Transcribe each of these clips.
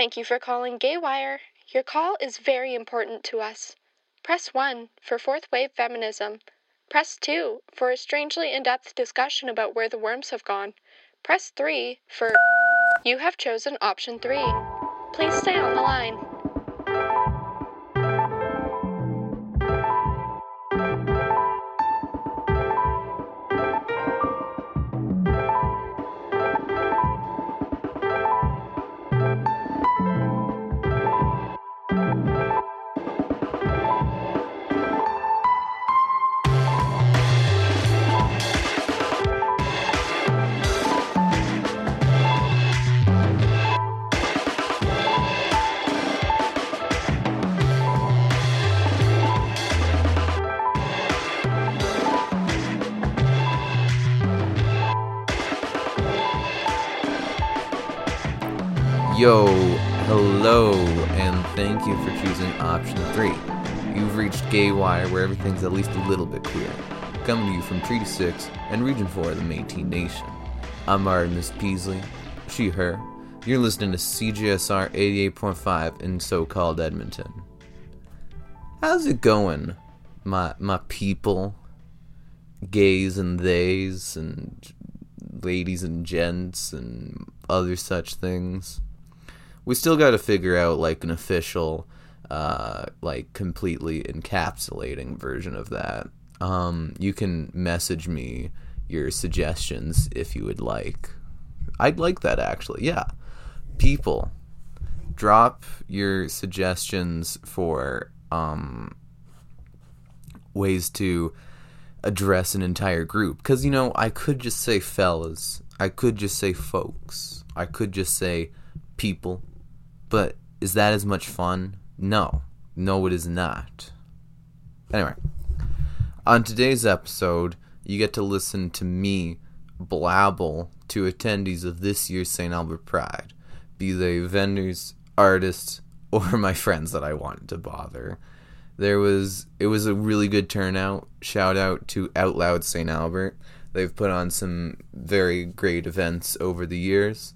Thank you for calling Gaywire. Your call is very important to us. Press 1 for fourth wave feminism. Press 2 for a strangely in depth discussion about where the worms have gone. Press 3 for. You have chosen option 3. Please stay on the line. Option three. You've reached Gay Wire where everything's at least a little bit queer. Coming to you from Treaty 6 and Region 4 of the Métis Nation. I'm Artemis Peasley, she, her. You're listening to CJSR 88.5 in so called Edmonton. How's it going, my, my people? Gays and theys, and ladies and gents, and other such things we still got to figure out like an official uh like completely encapsulating version of that. Um you can message me your suggestions if you would like. I'd like that actually. Yeah. People drop your suggestions for um ways to address an entire group. Because you know i could just say fellas. I could just say folks. I could just say people. But is that as much fun? No. No, it is not. Anyway, on today's episode, you get to listen to me blabble to attendees of this year's St. Albert Pride, be they vendors, artists, or my friends that I wanted to bother. There was it was a really good turnout. Shout out to Out Loud St. Albert. They've put on some very great events over the years.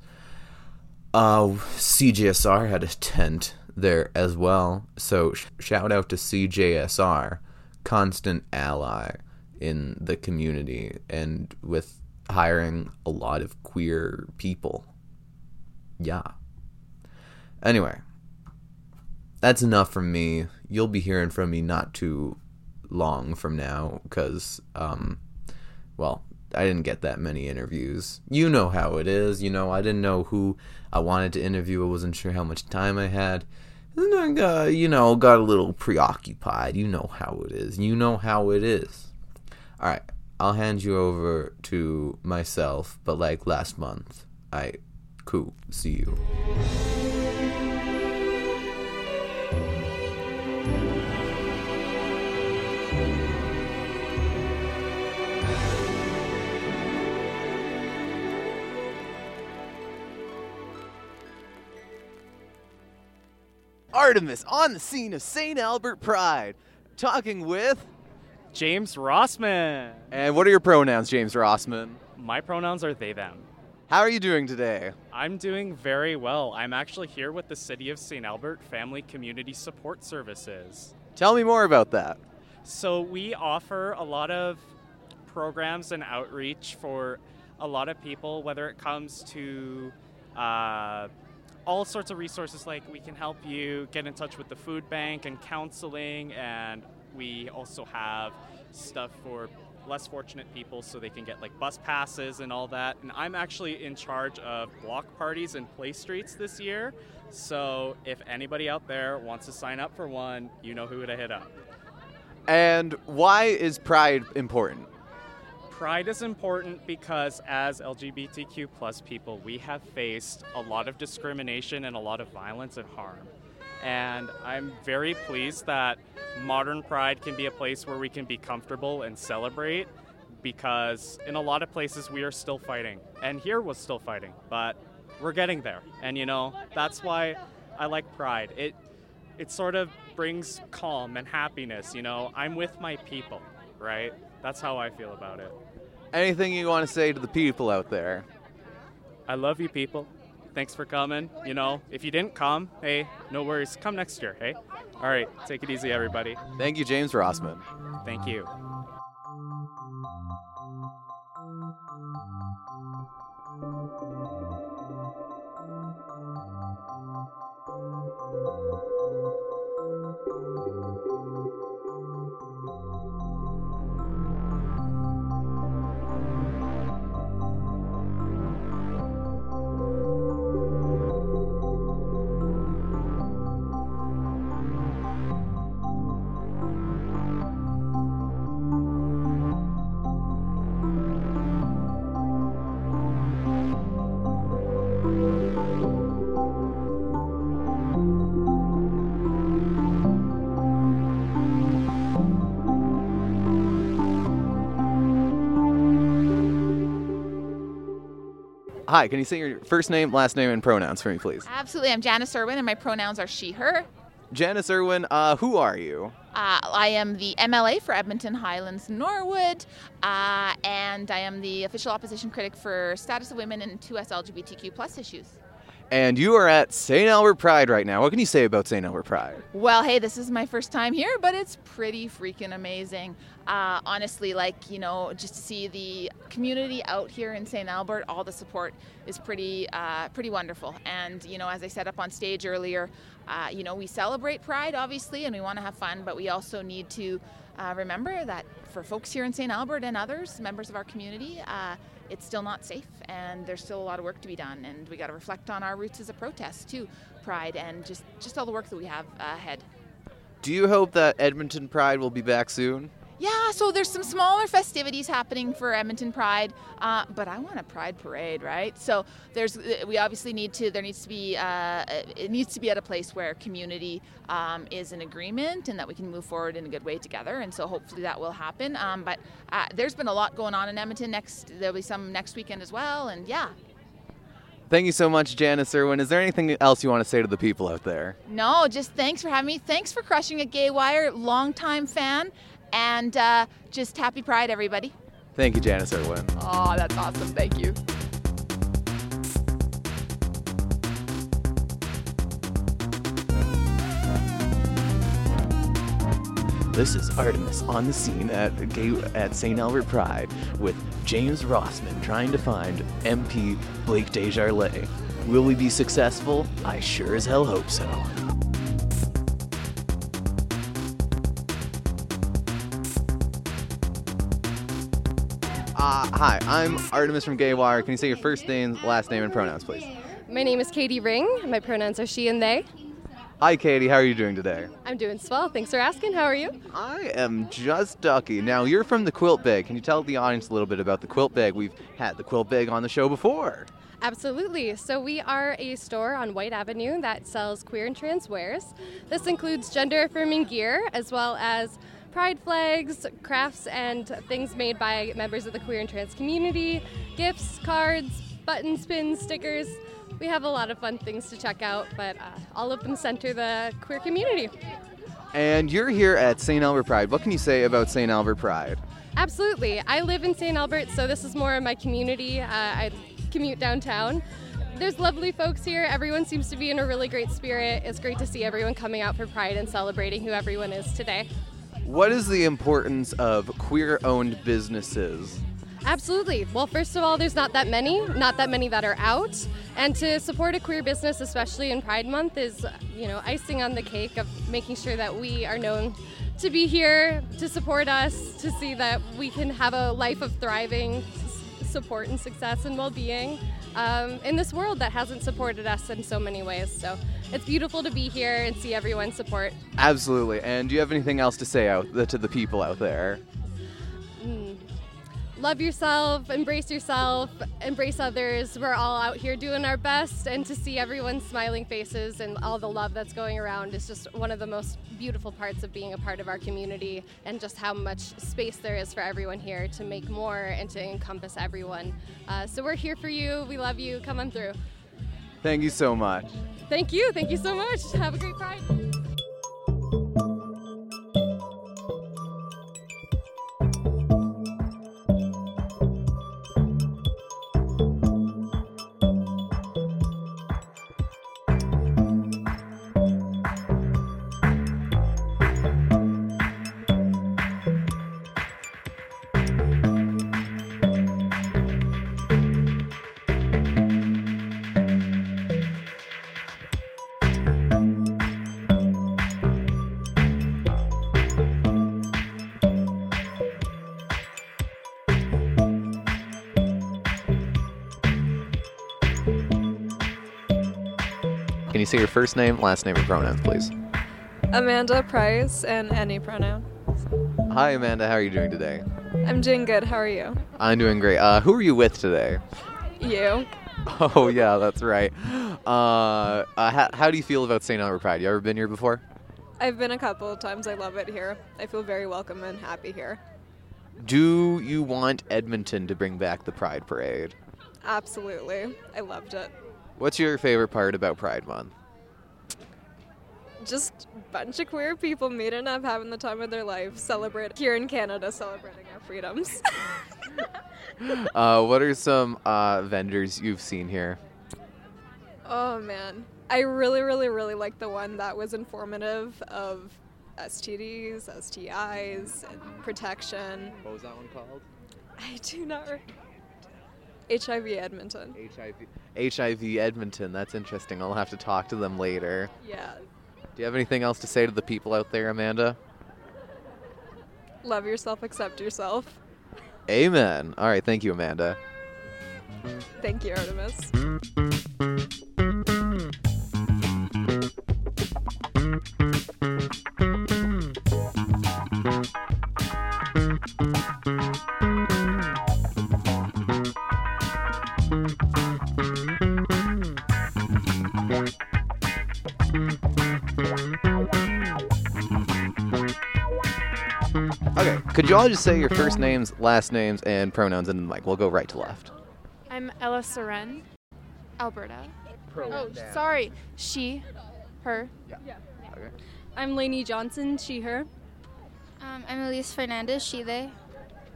Uh, CJSR had a tent there as well. So sh- shout out to CJSR, constant ally in the community and with hiring a lot of queer people. Yeah. Anyway, that's enough from me. You'll be hearing from me not too long from now because, um, well, I didn't get that many interviews. You know how it is. You know, I didn't know who I wanted to interview. I wasn't sure how much time I had. And I got, you know, got a little preoccupied. You know how it is. You know how it is. All right, I'll hand you over to myself, but like last month. I, cool. See you. Artemis on the scene of St. Albert Pride, talking with. James Rossman. And what are your pronouns, James Rossman? My pronouns are they, them. How are you doing today? I'm doing very well. I'm actually here with the City of St. Albert Family Community Support Services. Tell me more about that. So, we offer a lot of programs and outreach for a lot of people, whether it comes to uh, all sorts of resources like we can help you get in touch with the food bank and counseling and we also have stuff for less fortunate people so they can get like bus passes and all that. And i'm actually in charge of block parties and play streets this year. So if anybody out there wants to sign up for one you know who to hit up. And why is pride important? Pride is important because as LGBTQ plus people, we have faced a lot of discrimination and a lot of violence and harm. And I'm very pleased that modern Pride can be a place where we can be comfortable and celebrate because in a lot of places we are still fighting. And here was still fighting, but we're getting there. And you know, that's why I like Pride. It it sort of brings calm and happiness, you know. I'm with my people, right? That's how I feel about it. Anything you want to say to the people out there? I love you, people. thanks for coming. You know, if you didn't come, hey, no worries. Come next year, hey? All right, take it easy, everybody. Thank you, James Rossman. Thank you. Hi, can you say your first name, last name, and pronouns for me, please? Absolutely. I'm Janice Irwin, and my pronouns are she, her. Janice Irwin, uh, who are you? Uh, I am the MLA for Edmonton Highlands Norwood, uh, and I am the official opposition critic for status of women and 2S LGBTQ plus issues. And you are at St. Albert Pride right now. What can you say about St. Albert Pride? Well, hey, this is my first time here, but it's pretty freaking amazing. Uh, honestly, like, you know, just to see the community out here in St. Albert, all the support is pretty, uh, pretty wonderful. And, you know, as I said up on stage earlier, uh, you know, we celebrate Pride, obviously, and we want to have fun, but we also need to uh, remember that for folks here in St. Albert and others, members of our community, uh, it's still not safe and there's still a lot of work to be done and we got to reflect on our roots as a protest too pride and just just all the work that we have ahead Do you hope that Edmonton Pride will be back soon? Yeah so there's some smaller festivities happening for edmonton pride uh, but i want a pride parade right so there's we obviously need to there needs to be uh, it needs to be at a place where community um, is in agreement and that we can move forward in a good way together and so hopefully that will happen um, but uh, there's been a lot going on in edmonton next there'll be some next weekend as well and yeah Thank you so much, Janice Irwin. Is there anything else you want to say to the people out there? No, just thanks for having me. Thanks for crushing a Gay Wire. Longtime fan. And uh, just happy Pride, everybody. Thank you, Janice Irwin. Oh, that's awesome. Thank you. This is Artemis on the scene at Gay, at St. Albert Pride with James Rossman trying to find MP Blake Desjarlais. Will we be successful? I sure as hell hope so. Uh, hi, I'm Artemis from Gay Wire. Can you say your first name, last name, and pronouns, please? My name is Katie Ring. My pronouns are she and they. Hi, Katie. How are you doing today? I'm doing swell. Thanks for asking. How are you? I am just ducky. Now, you're from the Quilt Bag. Can you tell the audience a little bit about the Quilt Bag? We've had the Quilt Bag on the show before. Absolutely. So, we are a store on Whyte Avenue that sells queer and trans wares. This includes gender affirming gear as well as pride flags, crafts, and things made by members of the queer and trans community, gifts, cards, button pins, stickers. We have a lot of fun things to check out, but uh, all of them center the queer community. And you're here at St. Albert Pride. What can you say about St. Albert Pride? Absolutely. I live in St. Albert, so this is more of my community. Uh, I commute downtown. There's lovely folks here. Everyone seems to be in a really great spirit. It's great to see everyone coming out for Pride and celebrating who everyone is today. What is the importance of queer owned businesses? Absolutely. Well, first of all, there's not that many, not that many that are out. And to support a queer business, especially in Pride Month, is, you know, icing on the cake of making sure that we are known to be here, to support us, to see that we can have a life of thriving support and success and well being um, in this world that hasn't supported us in so many ways. So it's beautiful to be here and see everyone's support. Absolutely. And do you have anything else to say out to the people out there? Love yourself, embrace yourself, embrace others. We're all out here doing our best, and to see everyone's smiling faces and all the love that's going around is just one of the most beautiful parts of being a part of our community, and just how much space there is for everyone here to make more and to encompass everyone. Uh, so we're here for you. We love you. Come on through. Thank you so much. Thank you. Thank you so much. Have a great Pride. Say your first name, last name, and pronouns, please? Amanda Price and any pronoun. Hi, Amanda. How are you doing today? I'm doing good. How are you? I'm doing great. Uh, who are you with today? You. Oh, yeah, that's right. Uh, uh, how, how do you feel about St. Albert Pride? You ever been here before? I've been a couple of times. I love it here. I feel very welcome and happy here. Do you want Edmonton to bring back the Pride Parade? Absolutely. I loved it. What's your favorite part about Pride Month? Just a bunch of queer people meeting up, having the time of their life, celebrate here in Canada, celebrating our freedoms. Uh, what are some uh, vendors you've seen here? oh man. I really, really, really like the one that was informative of STDs, STIs, and protection. What was that one called? I do not. Re- HIV Edmonton. HIV. HIV Edmonton. That's interesting. I'll have to talk to them later. Yeah. Do you have anything else to say to the people out there, Amanda? Love yourself, accept yourself. Amen. All right. Thank you, Amanda. Thank you, Artemis. Could you all just say your first names, last names, and pronouns, and like we'll go right to left. I'm Ella Soren, Alberta. Oh, sorry. She, her. Yeah. Okay. I'm Lainey Johnson, she, her. Um, I'm Elise Fernandez, she, they.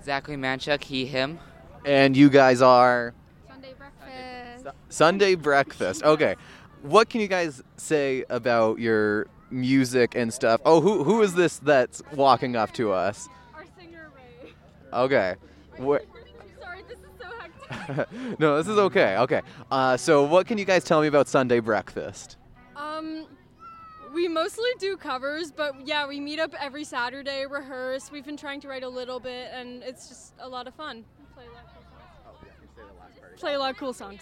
Zachary Manchuk, he, him. And you guys are Sunday breakfast. Sunday breakfast. Okay. What can you guys say about your music and stuff? Oh, who who is this that's walking up to us? Our singer, Ray. Okay. Wh- Sorry, this is so hectic. no, this is okay. Okay. Uh, so, what can you guys tell me about Sunday breakfast? Um, we mostly do covers, but yeah, we meet up every Saturday, rehearse. We've been trying to write a little bit, and it's just a lot of fun. Play a lot of cool songs. Play a lot of cool songs.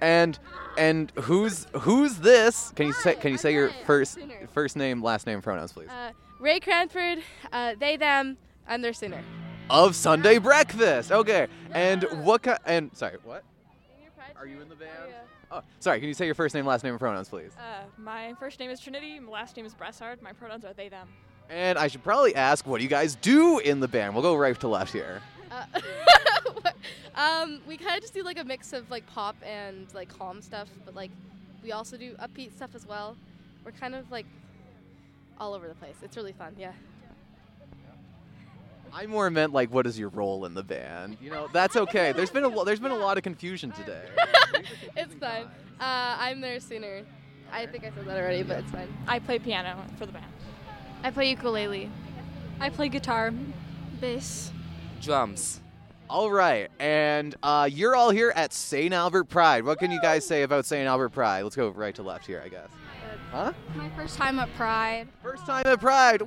And and who's who's this? Can you say can you say your first first name, last name, pronouns, please? Uh, Ray Cranford, uh, they, them, I'm their singer. Of Sunday breakfast. Okay. And what kind? And sorry, what? Are you in the band? Oh, sorry. Can you say your first name, last name, and pronouns, please? Uh, my first name is Trinity. My last name is Bressard. My pronouns are they, them. And I should probably ask, what do you guys do in the band? We'll go right to left here. Uh, um, we kind of just do like a mix of like pop and like calm stuff, but like we also do upbeat stuff as well. We're kind of like all over the place. It's really fun, yeah. I more meant like, what is your role in the band? You know, that's okay. There's been a lo- there's been a lot of confusion today. it's fine. Uh, I'm their singer. I think I said that already, but it's fine. I play piano for the band. I play ukulele. I play guitar. Bass. Drums. All right, and uh, you're all here at St. Albert Pride. What can you guys say about St. Albert Pride? Let's go right to left here, I guess. Huh? My first time at Pride. First time at Pride.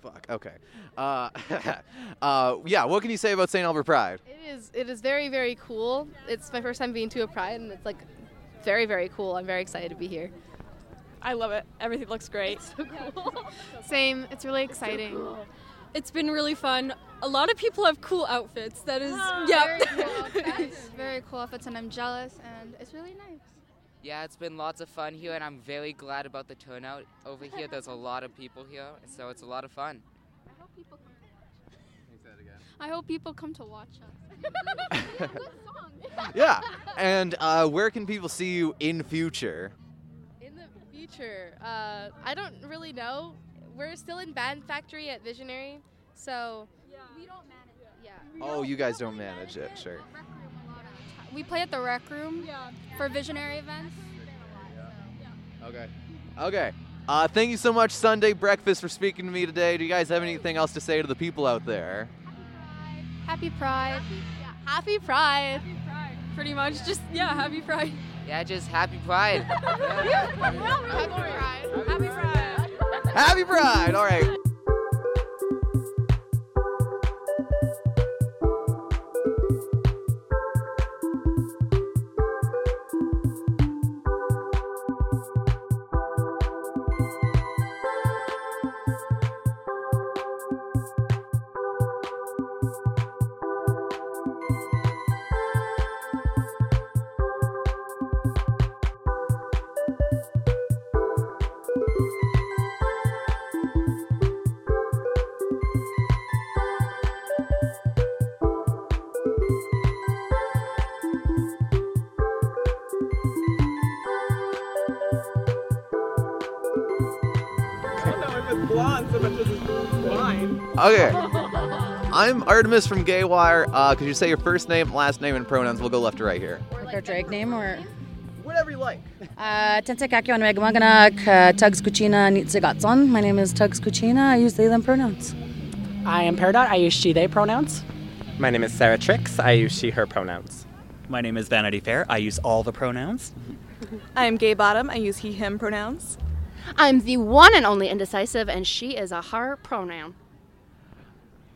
Fuck. Okay. Uh, uh, yeah. What can you say about St. Albert Pride? It is. It is very, very cool. It's my first time being to a pride, and it's like very, very cool. I'm very excited to be here. I love it. Everything looks great. So cool. Same. It's really exciting. It's been really fun. A lot of people have cool outfits. That is, Very yeah. cool outfits. Very cool outfits, and I'm jealous, and it's really nice. Yeah, it's been lots of fun here, and I'm very glad about the turnout over here. There's a lot of people here, so it's a lot of fun. I hope people come to watch us. I hope people come to watch us. Yeah. And uh, where can people see you in future? In the future, uh, I don't really know. We're still in Band Factory at Visionary, so yeah. We don't manage it. yeah. Oh, you guys don't manage it. Sure. We play at the rec room for visionary events. Okay. Okay. Uh, thank you so much, Sunday Breakfast, for speaking to me today. Do you guys have anything else to say to the people out there? Happy Pride. Happy yeah. happy Pride. Happy Pride. Pretty much, just yeah, happy Pride. Yeah, just happy Pride. Happy Pride. Happy Pride. Happy Pride! All right. Okay. I'm Artemis from Gaywire. Uh, could you say your first name, last name, and pronouns? We'll go left to right here. Like our drag name or? Whatever you like. Uh, Tentekakyo and Megamaganak, Tugs Kuchina Nitzigatson. My name is Tugs Kuchina. I use they, them pronouns. I am Peridot. I use she, they pronouns. My name is Sarah Trix. I use she, her pronouns. My name is Vanity Fair. I use all the pronouns. I'm Gay Bottom. I use he, him pronouns. I'm the one and only indecisive, and she is a her pronoun.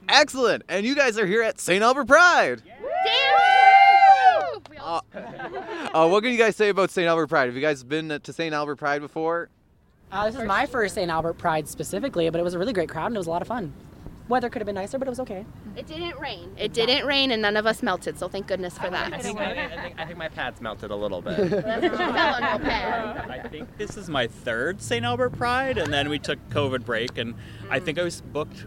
Excellent. And you guys are here at St. Albert Pride. Uh, uh, what can you guys say about St. Albert Pride? Have you guys been to St. Albert Pride before? Uh, this is my first St. Albert Pride specifically, but it was a really great crowd and it was a lot of fun. Weather could have been nicer, but it was okay. It didn't rain. It didn't rain, and none of us melted, so thank goodness for that. I think, I, I think, I think my pads melted a little bit. I think this is my third St. Albert Pride, and then we took COVID break, and I think I was booked.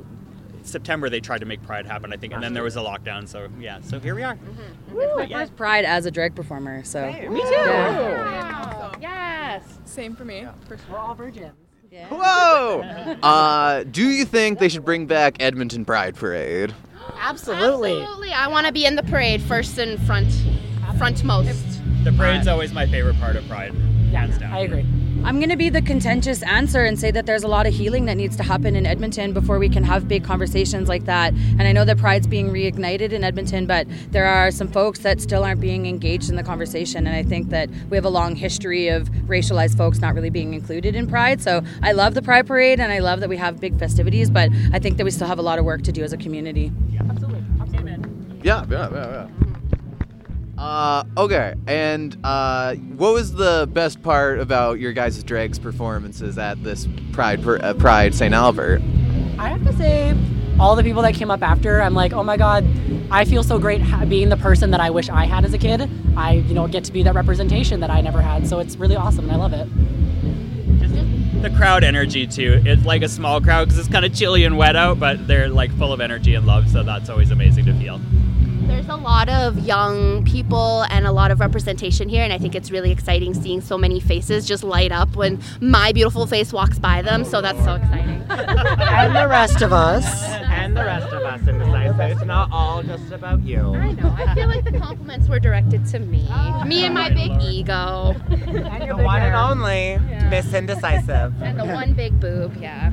September they tried to make Pride happen, I think, and then there was a lockdown. So yeah, so here we are. It's my first Pride as a drag performer, so. Me too. Yes. Same for me. We're all virgins. Whoa! Uh, do you think they should bring back Edmonton Pride Parade? Absolutely. Absolutely. I want to be in the parade first and front, frontmost. The parade's always my favorite part of Pride, hands down. I agree. I'm going to be the contentious answer and say that there's a lot of healing that needs to happen in Edmonton before we can have big conversations like that. And I know that Pride's being reignited in Edmonton, but there are some folks that still aren't being engaged in the conversation. And I think that we have a long history of racialized folks not really being included in Pride. So I love the Pride Parade and I love that we have big festivities, but I think that we still have a lot of work to do as a community. Yeah, Absolutely. Yeah, yeah, yeah, yeah. Uh, okay, and uh, what was the best part about your guys' drags performances at this Pride uh, Pride St. Albert? I have to say, all the people that came up after, I'm like, oh my god, I feel so great ha- being the person that I wish I had as a kid. I, you know, get to be that representation that I never had. So it's really awesome, and I love it. The crowd energy too. It's like a small crowd because it's kind of chilly and wet out, but they're like full of energy and love. So that's always amazing to feel. There's a lot of young people and a lot of representation here, and I think it's really exciting seeing so many faces just light up when my beautiful face walks by them. So that's so exciting. and the rest of us. And the rest of us in the side. It's not all just about you. I know. I feel like the compliments were directed to me. Oh, me and my big ego. The one and only Miss Indecisive. And the one big boob, yeah.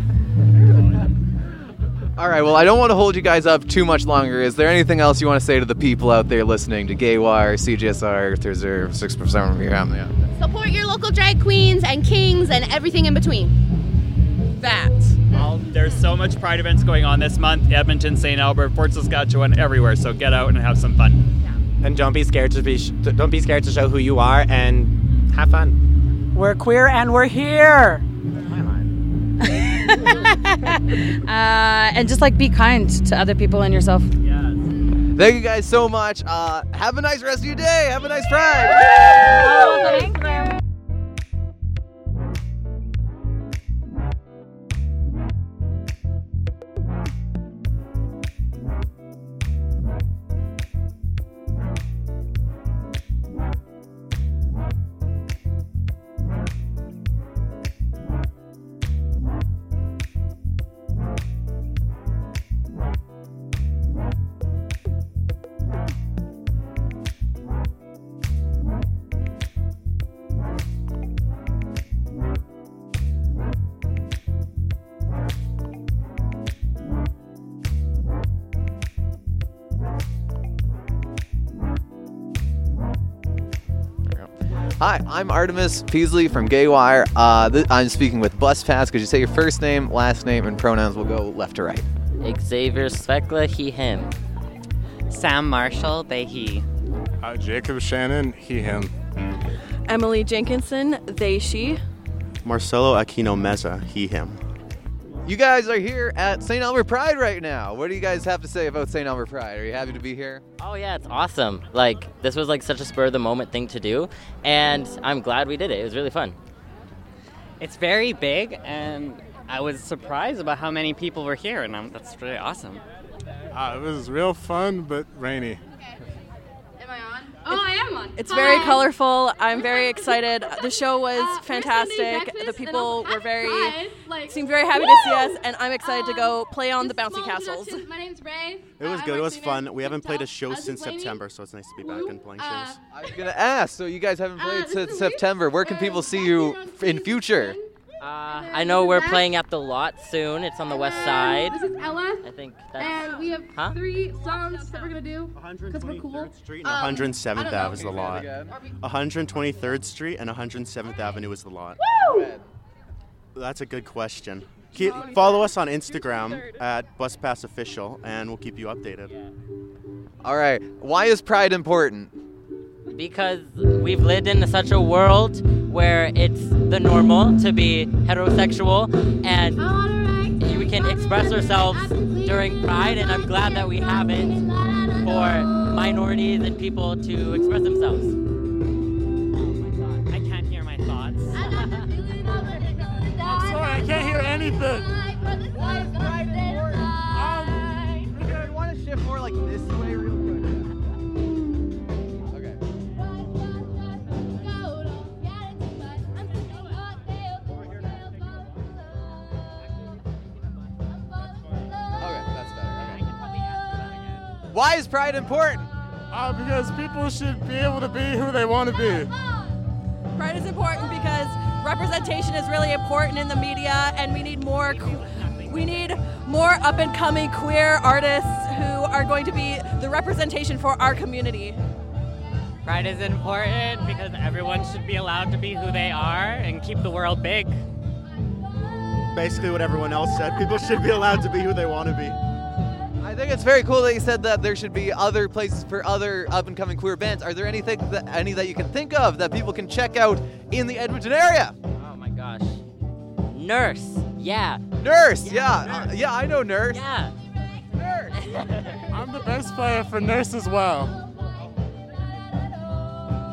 All right, well, I don't want to hold you guys up too much longer. Is there anything else you want to say to the people out there listening to Gaywire, CJSR, Earth Reserve, 6% of your yeah. Support your local drag queens and kings and everything in between. That. Well, there's so much Pride events going on this month. Edmonton, St. Albert, Fort Saskatchewan, everywhere. So get out and have some fun. Yeah. And don't be scared to be. Don't be scared to show who you are and have fun. We're queer and we're here. uh, and just like be kind to other people and yourself. Thank you guys so much. Uh, have a nice rest of your day. Have a nice Pride. I'm Artemis Peasley from Gaywire. Uh, th- I'm speaking with Bus Pass. Could you say your first name, last name, and pronouns? We'll go left to right. Xavier Svekla, he, him. Sam Marshall, they, he. Uh, Jacob Shannon, he, him. Emily Jenkinson, they, she. Marcelo Aquino Meza, he, him. You guys are here at St. Albert Pride right now. What do you guys have to say about St. Albert Pride? Are you happy to be here? Oh yeah, it's awesome. Like this was like such a spur of the moment thing to do, and I'm glad we did it. It was really fun. It's very big, and I was surprised about how many people were here, and um, that's really awesome. Uh, it was real fun, but rainy. Am I on? Oh, I am on. It's very colorful. I'm very excited. The show was Uh, fantastic. The people were very Pride, like- seemed very happy to see us, and I'm excited to go play on the bouncy castles. My name's Ray. It was Uh, good. It was fun. We haven't played a show since playing? September, so it's nice to be back and playing Uh, shows. I was gonna ask. So you guys haven't played this since September. Where can people see you in future? Uh, I know we're playing at the lot soon. It's on the west side. This is Ella. I think that's. And we have Huh? three songs that we're gonna do because we're cool. Street Um, and 107th I don't. Ave is the lot. 123rd Street and 107th Avenue is the lot. Woo! That's a good question. Keep, follow us on Instagram at BusPassOfficial, and we'll keep you updated. All right. Why is Pride important? Because we've lived in such a world where it's the normal to be heterosexual and we can express ourselves during Pride, and I'm glad that we have it for minorities and people to express themselves. Oh my god, I can't hear my thoughts. I'm sorry, I can't hear anything. Um, I want to shift more like this way Why is Pride important? Uh, because people should be able to be who they want to be. Pride is important because representation is really important in the media, and we need more. We need more up and coming queer artists who are going to be the representation for our community. Pride is important because everyone should be allowed to be who they are and keep the world big. Basically, what everyone else said. People should be allowed to be who they want to be. I think it's very cool that you said that there should be other places for other up and coming queer bands. Are there anything that any that you can think of that people can check out in the Edmonton area? Oh my gosh. Nurse. Yeah. Nurse. Yeah. Uh, yeah, I know Nurse. Yeah. Nurse. I'm the best player for Nurse as well.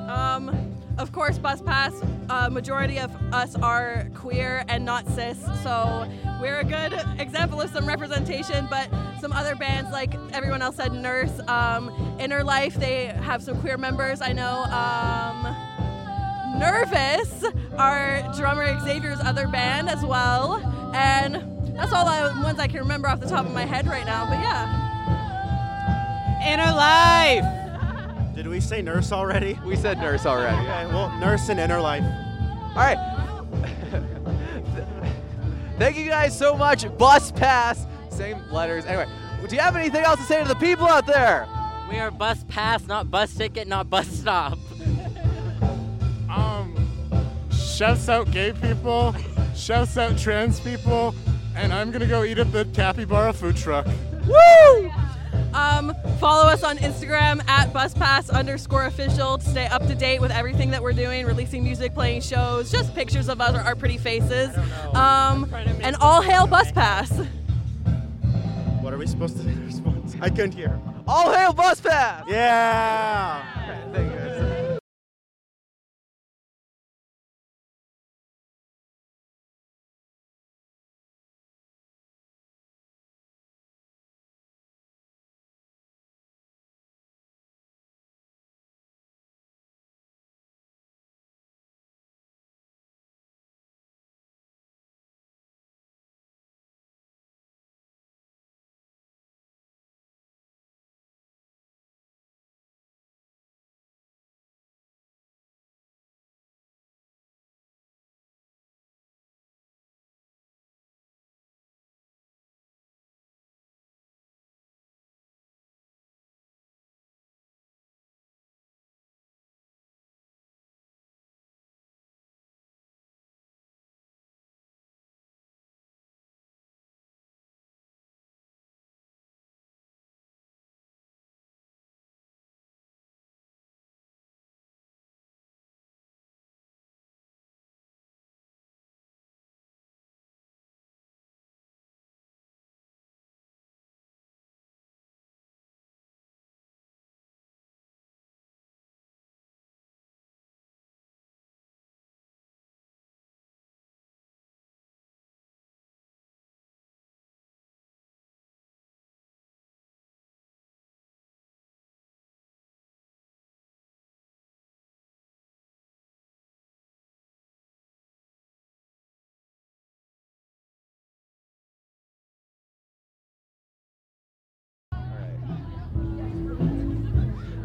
Um, of course, Bus Pass. Uh, majority of us are queer and not cis, so we're a good example of some representation. But some other bands, like everyone else said, Nurse, um, Inner Life, they have some queer members. I know. Um, Nervous, our drummer Xavier's other band as well, and that's all the ones I can remember off the top of my head right now. But yeah. Inner Life. Did we say nurse already? We said nurse already. Okay, well, nurse and inner life. All right. Thank you guys so much. Bus pass. Same letters. Anyway, do you have anything else to say to the people out there? We are bus pass, not bus ticket, not bus stop. Um, shouts out gay people, shouts out trans people, and I'm gonna go eat at the Capybara food truck. Woo! Um, follow us on Instagram at buspass underscore official to stay up to date with everything that we're doing, releasing music, playing shows, just pictures of us, or our pretty faces. Um, and all hail bus Buspass. What are we supposed to response? I couldn't hear. All hail Bus Pass! Yeah!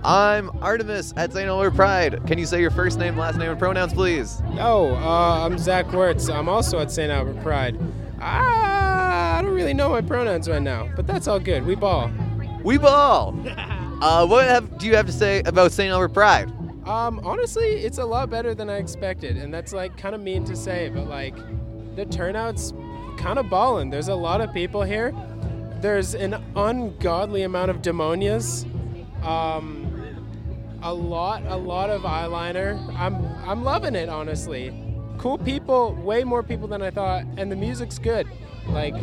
I'm Artemis at St. Elmer Pride. Can you say your first name, last name, and pronouns, please? No, uh, I'm Zach Wertz. I'm also at St. Albert Pride. Ah, I don't really know my pronouns right now, but that's all good. We ball. We ball. uh, what have, do you have to say about St. Albert Pride? Um, honestly, it's a lot better than I expected, and that's like kind of mean to say, but like the turnout's kind of ballin'. There's a lot of people here. There's an ungodly amount of demonias. Um, a lot, a lot of eyeliner. I'm, I'm loving it, honestly. Cool people, way more people than I thought, and the music's good. Like,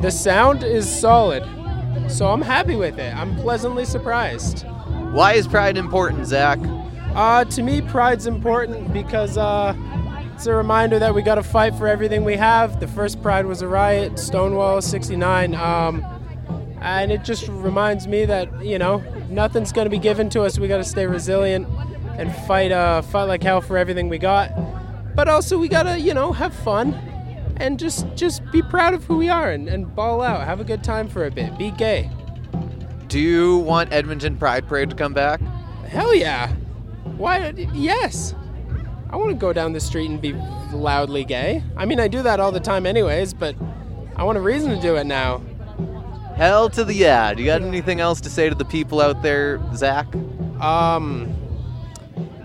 the sound is solid, so I'm happy with it. I'm pleasantly surprised. Why is Pride important, Zach? Uh, to me, pride's important because uh, it's a reminder that we got to fight for everything we have. The first Pride was a riot, Stonewall '69, um, and it just reminds me that you know nothing's going to be given to us. We got to stay resilient and fight, uh, fight like hell for everything we got. But also, we got to you know have fun and just just be proud of who we are and, and ball out, have a good time for a bit, be gay. Do you want Edmonton Pride Parade to come back? Hell yeah! Why? Yes. I want to go down the street and be loudly gay. I mean, I do that all the time, anyways, but I want a reason to do it now. Hell to the yeah. Do you got anything else to say to the people out there, Zach? Um,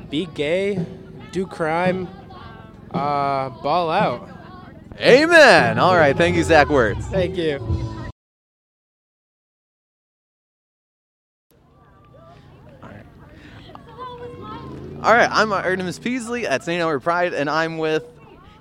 be gay, do crime, uh, ball out. Amen. All right. Thank you, Zach Wertz. Thank you. All right. I'm Artemis Peasley at St. Albert Pride, and I'm with.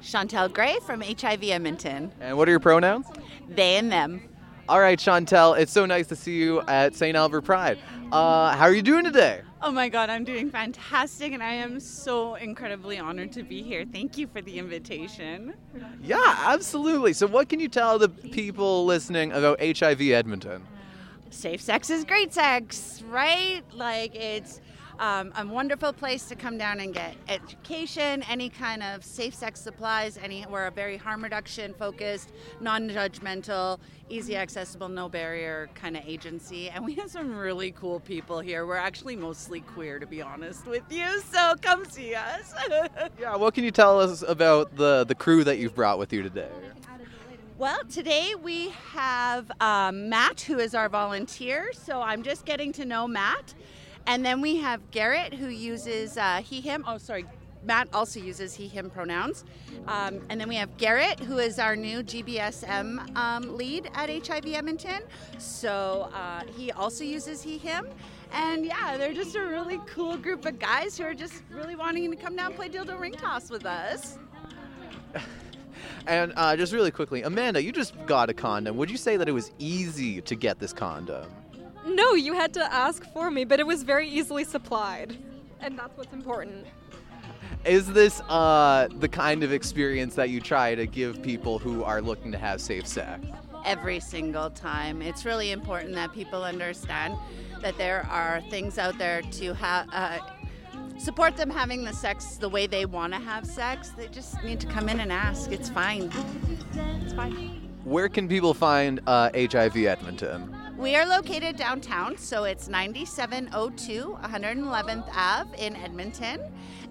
Chantel Gray from HIV Edmonton. And what are your pronouns? They and them. All right, Chantel. It's so nice to see you at St. Albert Pride. Uh, how are you doing today? Oh my God, I'm doing fantastic, and I am so incredibly honored to be here. Thank you for the invitation. Yeah, absolutely. So, what can you tell the people listening about HIV Edmonton? Safe sex is great sex, right? Like, it's um, a wonderful place to come down and get education, any kind of safe sex supplies. Any we're a very harm reduction focused, non-judgmental, easy accessible, no barrier kind of agency, and we have some really cool people here. We're actually mostly queer, to be honest with you. So come see us. yeah, what can you tell us about the the crew that you've brought with you today? Well, today we have um, Matt, who is our volunteer. So I'm just getting to know Matt. And then we have Garrett, who uses uh, he, him. Oh, sorry. Matt also uses he, him pronouns. Um, and then we have Garrett, who is our new GBSM um, lead at HIV Edmonton. So uh, he also uses he, him. And yeah, they're just a really cool group of guys who are just really wanting to come down and play dildo ring toss with us. And uh, just really quickly, Amanda, you just got a condom. Would you say that it was easy to get this condom? No, you had to ask for me, but it was very easily supplied. And that's what's important. Is this uh, the kind of experience that you try to give people who are looking to have safe sex? Every single time. It's really important that people understand that there are things out there to have. Uh, support them having the sex the way they want to have sex. They just need to come in and ask. It's fine. It's fine. Where can people find uh, HIV Edmonton? We are located downtown, so it's 9702 111th Ave in Edmonton.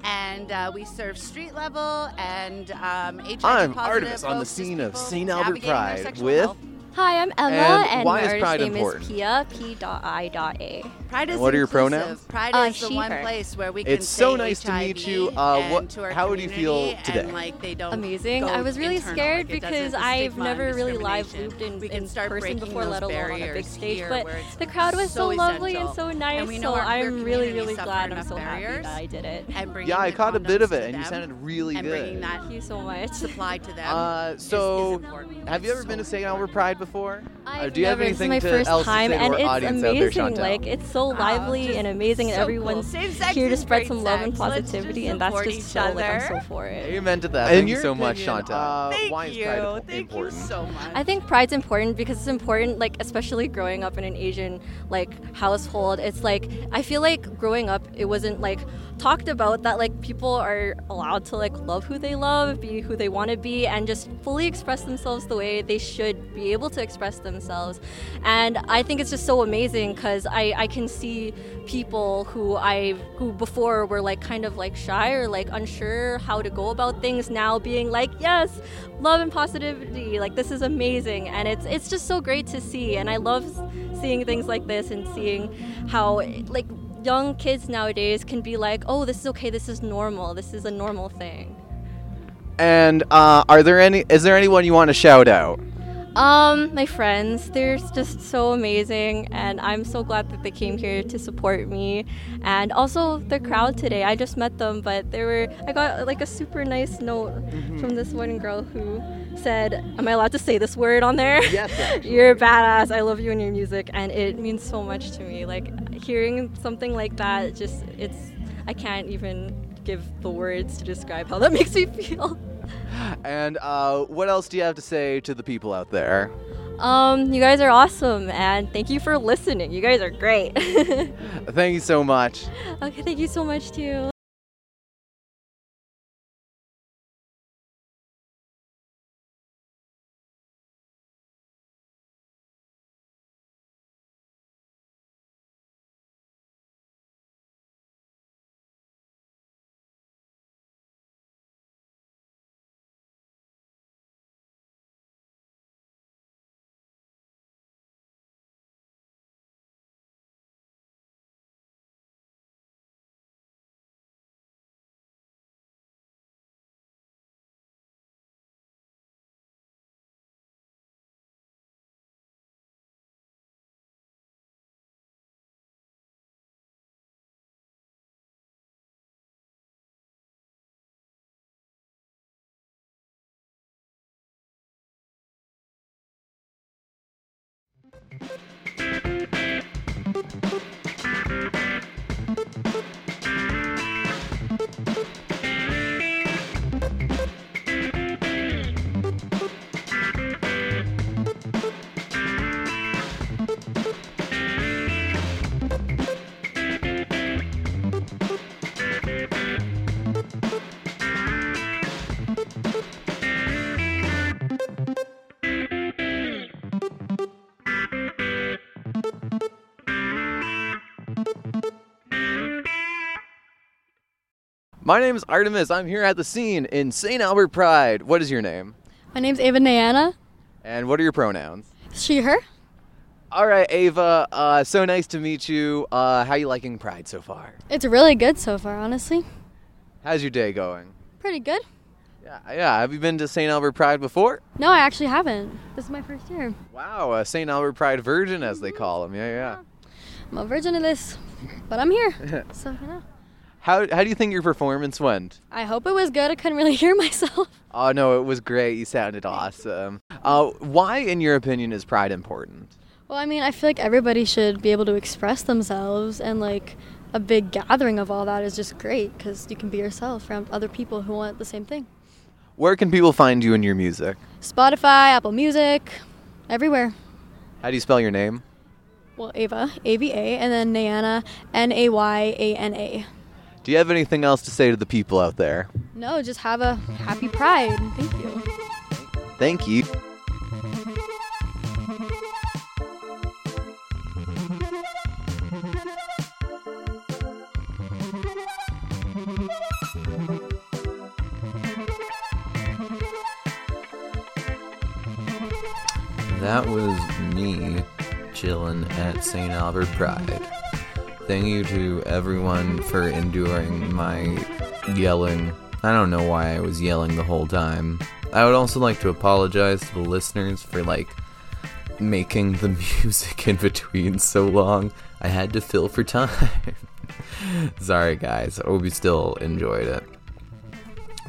And uh, we serve street level and um, HIV I'm Artemis on the scene of St. Albert Pride with. health. Hi, I'm Emma, And and, why my is artist Pride name important? is Pia, P.I.A. Pride is And what are your inclusive. pronouns? Pride Uh, is the she, one her. place where we can It's so say nice to meet HIV you. Uh, and what- to our how would you feel today? And, like, they don't Amazing. go I was really internal, scared like, it doesn't- because the I've stigma never really live discrimination. looped in, we can in start person breaking before, those let alone on a big barriers stage. here But where it's the crowd was so, so lovely and essential. so nice. And we know so our queer I'm really, community really suffer glad. I'm enough so happy barriers that I did it. and bringing Yeah, I the caught a bit condoms of it, to and you them sounded really and good. bringing that Thank you so much. supply to them. Uh, is- so, important. have you ever been to St. Albert Pride before? I've Uh, do you have never. This is anything my to, first else time, to say to and our it's audience out there, amazing. Like it's so lively just and amazing, and so everyone's cool. Here to spread great some love and sex. Let's positivity, and that's just each so like I'm so for it. Amen to that. In Thank you so much, opinion, Chantel. uh, Thank is you. Pride Thank you important? so much. I think pride's important because it's important, like especially growing up in an Asian like household. It's like I feel like growing up, it wasn't like talked about that like people are allowed to like love who they love, be who they want to be, and just fully express themselves the way they should be be able to express themselves. And I think it's just so amazing because I, I can see people who I who before were like kind of like shy or like unsure how to go about things now being like yes love and positivity like this is amazing and it's it's just so great to see and I love seeing things like this and seeing how like young kids nowadays can be like oh this is okay this is normal this is a normal thing And uh, are there any? Is there anyone you want to shout out? Um, my friends, they're just so amazing, and I'm so glad that they came here to support me. And also the crowd today. I just met them, but they were. I got like a super nice note from this one girl who said, "Am I allowed to say this word on there? Yes, You're a badass. I love you and your music, and it means so much to me. Like hearing something like that, just it's. I can't even give the words to describe how that makes me feel. And uh, what else do you have to say to the people out there? Um, you guys are awesome, and thank you for listening. You guys are great. Thank you so much. okay, thank you so much too. My name is Artemis. I'm here at the scene in St. Albert Pride. What is your name? My name's Ava Nayana. And what are your pronouns? She, her. All right, Ava. Uh, so nice to meet you. Uh, how you liking Pride so far? It's really good so far, honestly. How's your day going? Pretty good. Yeah, yeah. Have you been to St. Albert Pride before? No, I actually haven't. This is my first year. Wow, a St. Albert Pride virgin, as they call them. Yeah, yeah. I'm a virgin of this, but I'm here. so, you know. How How do you think your performance went? I hope it was good. I couldn't really hear myself. Oh no, it was great. You sounded awesome. Uh, why, in your opinion, is Pride important? Well, I mean, I feel like everybody should be able to express themselves, and like a big gathering of all that is just great because you can be yourself around other people who want the same thing. Where can people find you and your music? Spotify, Apple Music, everywhere. How do you spell your name? Well, Ava, A V A, and then Nayana, N A Y A N A. Do you have anything else to say to the people out there? No, just have a happy pride. Thank you. Thank you. That was me chilling at St. Albert Pride. Thank you to everyone for enduring my yelling. I don't know why I was yelling the whole time. I would also like to apologize to the listeners for like making the music in between so long. I had to fill for time. Sorry guys, I hope you still enjoyed it.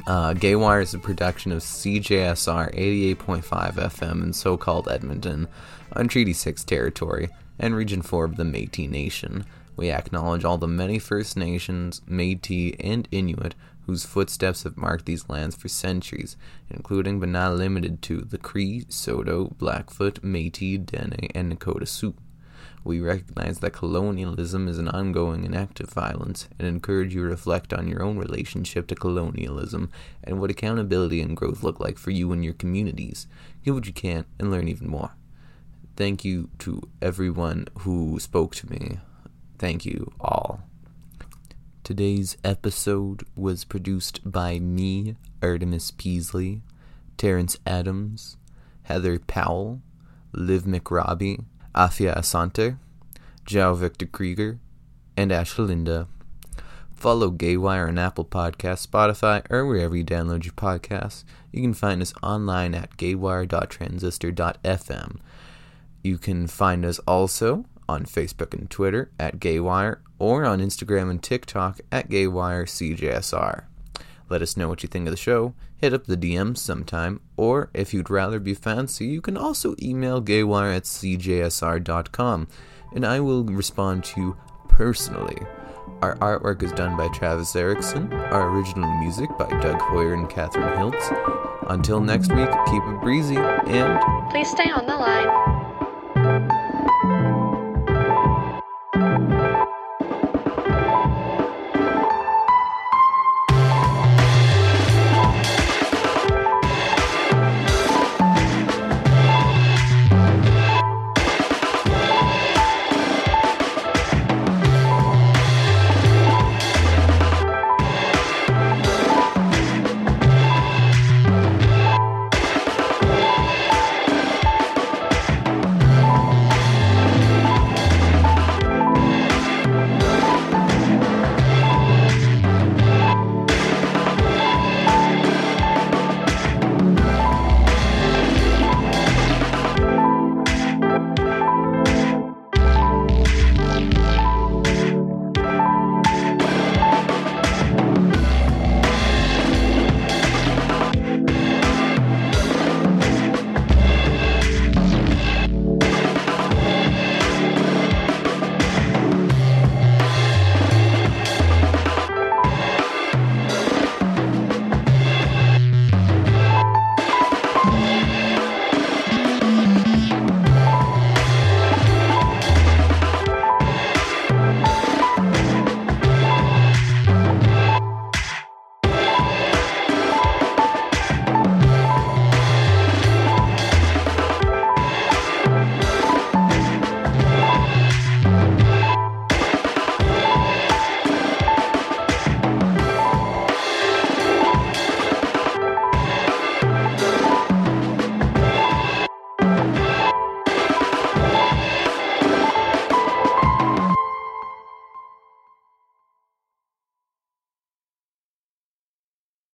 Uh, Gaywire is a production of CJSR 88.5 FM in so called Edmonton, on Treaty 6 territory, and Region 4 of the Metis Nation. We acknowledge all the many First Nations, Metis, and Inuit whose footsteps have marked these lands for centuries, including but not limited to the Cree, Saulteaux, Blackfoot, Metis, Dene, and Nakota Sioux. We recognize that colonialism is an ongoing and active violence and encourage you to reflect on your own relationship to colonialism and what accountability and growth look like for you and your communities. Give what you can and learn even more. Thank you to everyone who spoke to me. Thank you all. Today's episode was produced by me, Artemis Peasley, Terrence Adams, Heather Powell, Liv McRobbie, Afia Asante, Jao Victor Krieger, and Ashley Linda. Follow Gaywire on Apple Podcasts, Spotify, or wherever you download your podcasts. You can find us online at gaywire.transistor.fm. You can find us also on Facebook and Twitter at Gaywire or on Instagram and TikTok at GayWireCJSR. Let us know what you think of the show. Hit up the DMs sometime, or if you'd rather be fancy, you can also email gaywire at cjsr.com, and I will respond to you personally. Our artwork is done by Travis Erickson, our original music by Doug Hoyer and Catherine Hiltz. Until next week, keep it breezy and Please stay on the line.